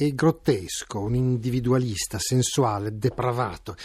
e grottesco, un individualista sensuale, depravato,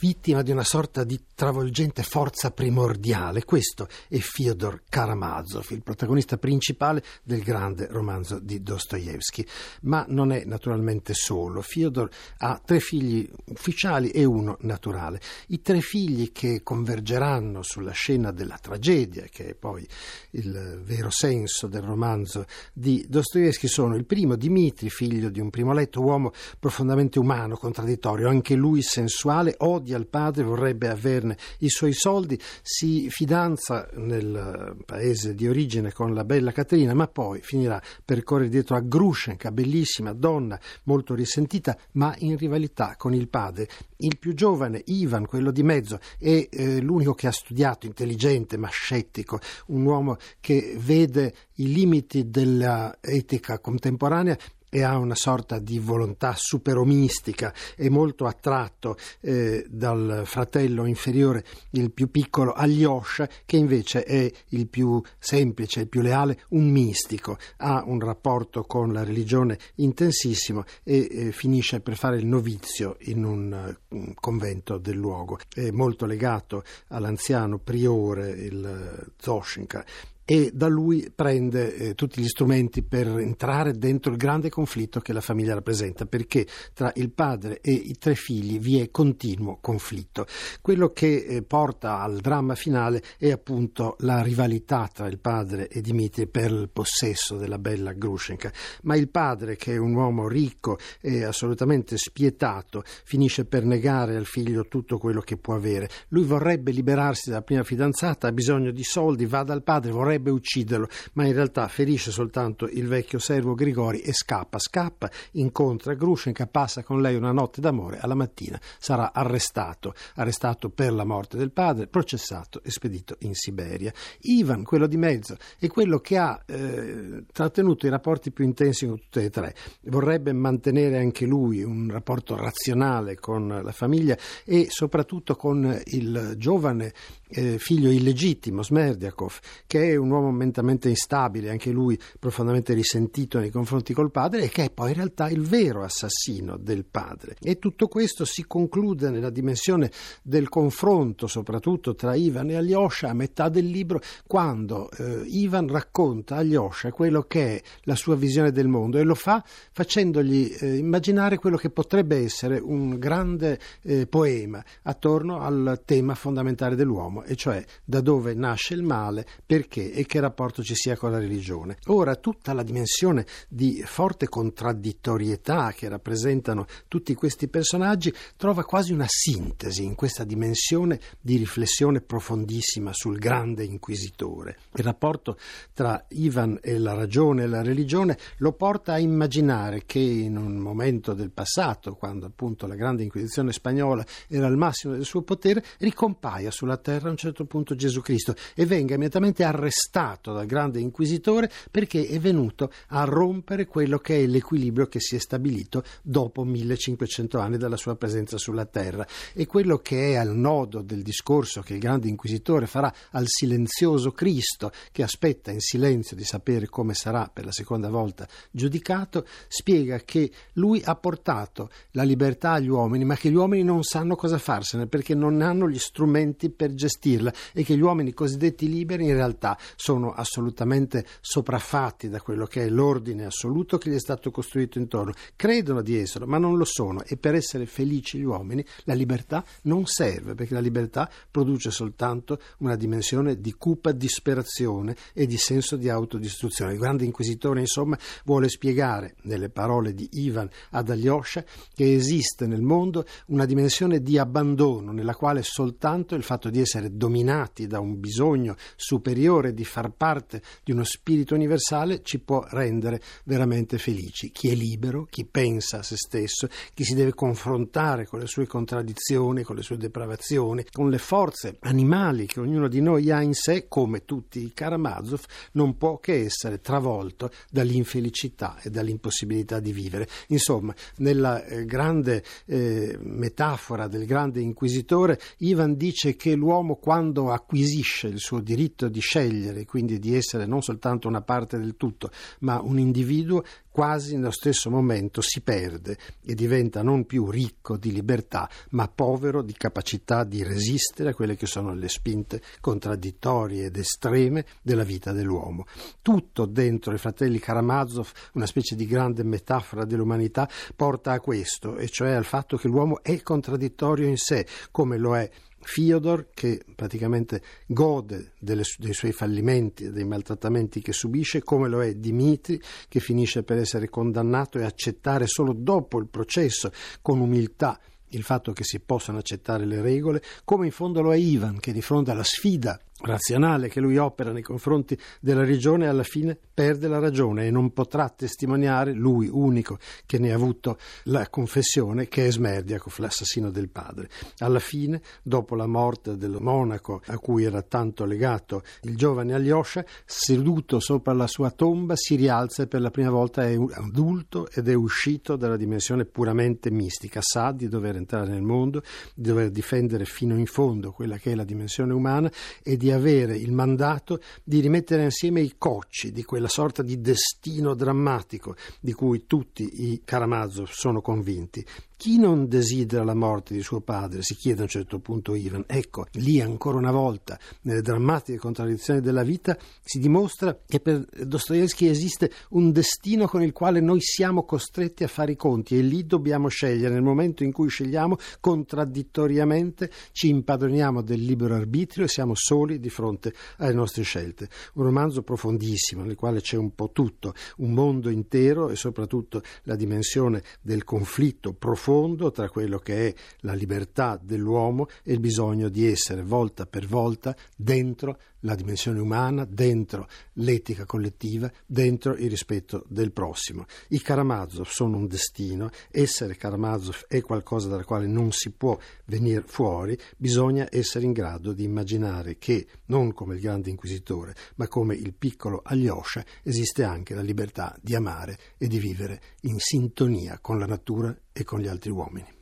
vittima di una sorta di travolgente forza primordiale. Questo è Fyodor Karamazov, il protagonista principale del grande romanzo di Dostoevsky. Ma non è naturalmente solo. Fyodor ha tre figli ufficiali e uno naturale. I tre figli che convergeranno sulla scena della tragedia, che è poi il vero senso del romanzo di Dostoevsky, sono il primo Dimitri, figlio di un primo primo letto, uomo profondamente umano, contraddittorio, anche lui sensuale, odia il padre, vorrebbe averne i suoi soldi, si fidanza nel paese di origine con la bella Caterina, ma poi finirà per correre dietro a Grushenka, bellissima donna, molto risentita, ma in rivalità con il padre. Il più giovane, Ivan, quello di mezzo, è eh, l'unico che ha studiato, intelligente ma scettico, un uomo che vede i limiti dell'etica contemporanea e ha una sorta di volontà superomistica, è molto attratto eh, dal fratello inferiore, il più piccolo, Alyosha, che invece è il più semplice, il più leale, un mistico, ha un rapporto con la religione intensissimo e eh, finisce per fare il novizio in un, un convento del luogo. È molto legato all'anziano priore, il Zoshinka, e da lui prende eh, tutti gli strumenti per entrare dentro il grande conflitto che la famiglia rappresenta, perché tra il padre e i tre figli vi è continuo conflitto. Quello che eh, porta al dramma finale è appunto la rivalità tra il padre e Dimitri per il possesso della bella Grushenka, ma il padre, che è un uomo ricco e assolutamente spietato, finisce per negare al figlio tutto quello che può avere. Lui vorrebbe liberarsi dalla prima fidanzata, ha bisogno di soldi, va dal padre, vorrebbe vorrebbe ucciderlo, ma in realtà ferisce soltanto il vecchio servo Grigori e scappa. Scappa, incontra Grushenka, passa con lei una notte d'amore, alla mattina sarà arrestato, arrestato per la morte del padre, processato e spedito in Siberia. Ivan, quello di mezzo, è quello che ha eh, trattenuto i rapporti più intensi con tutte e tre. Vorrebbe mantenere anche lui un rapporto razionale con la famiglia e soprattutto con il giovane eh, figlio illegittimo, Smerdiakov, che è un uomo mentalmente instabile, anche lui profondamente risentito nei confronti col padre, e che è poi in realtà il vero assassino del padre. E tutto questo si conclude nella dimensione del confronto, soprattutto tra Ivan e Alyosha, a metà del libro, quando eh, Ivan racconta a Alyosha quello che è la sua visione del mondo e lo fa facendogli eh, immaginare quello che potrebbe essere un grande eh, poema attorno al tema fondamentale dell'uomo e cioè da dove nasce il male, perché e che rapporto ci sia con la religione. Ora, tutta la dimensione di forte contraddittorietà che rappresentano tutti questi personaggi trova quasi una sintesi in questa dimensione di riflessione profondissima sul grande inquisitore. Il rapporto tra Ivan e la ragione e la religione lo porta a immaginare che in un momento del passato, quando appunto la grande inquisizione spagnola era al massimo del suo potere, ricompaia sulla terra un certo punto Gesù Cristo e venga immediatamente arrestato dal grande inquisitore perché è venuto a rompere quello che è l'equilibrio che si è stabilito dopo 1500 anni dalla sua presenza sulla terra. E quello che è al nodo del discorso che il grande inquisitore farà al silenzioso Cristo che aspetta in silenzio di sapere come sarà per la seconda volta giudicato spiega che lui ha portato la libertà agli uomini ma che gli uomini non sanno cosa farsene perché non hanno gli strumenti per gestirla e che gli uomini cosiddetti liberi in realtà sono assolutamente sopraffatti da quello che è l'ordine assoluto che gli è stato costruito intorno. Credono di esserlo, ma non lo sono e per essere felici gli uomini la libertà non serve perché la libertà produce soltanto una dimensione di cupa disperazione e di senso di autodistruzione. Il grande inquisitore, insomma, vuole spiegare nelle parole di Ivan ad Alyosha che esiste nel mondo una dimensione di abbandono nella quale soltanto il fatto di essere dominati da un bisogno superiore di far parte di uno spirito universale ci può rendere veramente felici. Chi è libero, chi pensa a se stesso, chi si deve confrontare con le sue contraddizioni, con le sue depravazioni, con le forze animali che ognuno di noi ha in sé, come tutti i Karamazov, non può che essere travolto dall'infelicità e dall'impossibilità di vivere. Insomma, nella eh, grande eh, metafora del grande inquisitore, Ivan dice che l'uomo quando acquisisce il suo diritto di scegliere, quindi di essere non soltanto una parte del tutto, ma un individuo, quasi nello stesso momento si perde e diventa non più ricco di libertà, ma povero di capacità di resistere a quelle che sono le spinte contraddittorie ed estreme della vita dell'uomo. Tutto dentro i fratelli Karamazov, una specie di grande metafora dell'umanità, porta a questo, e cioè al fatto che l'uomo è contraddittorio in sé, come lo è Fyodor, che praticamente gode delle, dei suoi fallimenti e dei maltrattamenti che subisce, come lo è Dimitri, che finisce per essere condannato e accettare solo dopo il processo, con umiltà, il fatto che si possano accettare le regole, come in fondo lo è Ivan, che di fronte alla sfida razionale che lui opera nei confronti della regione alla fine perde la ragione e non potrà testimoniare lui unico che ne ha avuto la confessione che è Smerdiakov l'assassino del padre. Alla fine dopo la morte del monaco a cui era tanto legato il giovane Alyosha seduto sopra la sua tomba si rialza e per la prima volta è adulto ed è uscito dalla dimensione puramente mistica sa di dover entrare nel mondo di dover difendere fino in fondo quella che è la dimensione umana e di avere il mandato di rimettere insieme i cocci di quella sorta di destino drammatico di cui tutti i Karamazov sono convinti chi non desidera la morte di suo padre? Si chiede a un certo punto Ivan. Ecco, lì ancora una volta, nelle drammatiche contraddizioni della vita, si dimostra che per Dostoevsky esiste un destino con il quale noi siamo costretti a fare i conti e lì dobbiamo scegliere. Nel momento in cui scegliamo, contraddittoriamente ci impadroniamo del libero arbitrio e siamo soli di fronte alle nostre scelte. Un romanzo profondissimo nel quale c'è un po' tutto, un mondo intero e soprattutto la dimensione del conflitto profondo profondo tra quello che è la libertà dell'uomo e il bisogno di essere volta per volta dentro la dimensione umana, dentro l'etica collettiva, dentro il rispetto del prossimo. I Karamazov sono un destino, essere Karamazov è qualcosa dalla quale non si può venire fuori, bisogna essere in grado di immaginare che, non come il grande inquisitore, ma come il piccolo Alyosha, esiste anche la libertà di amare e di vivere in sintonia con la natura e con gli altri uomini.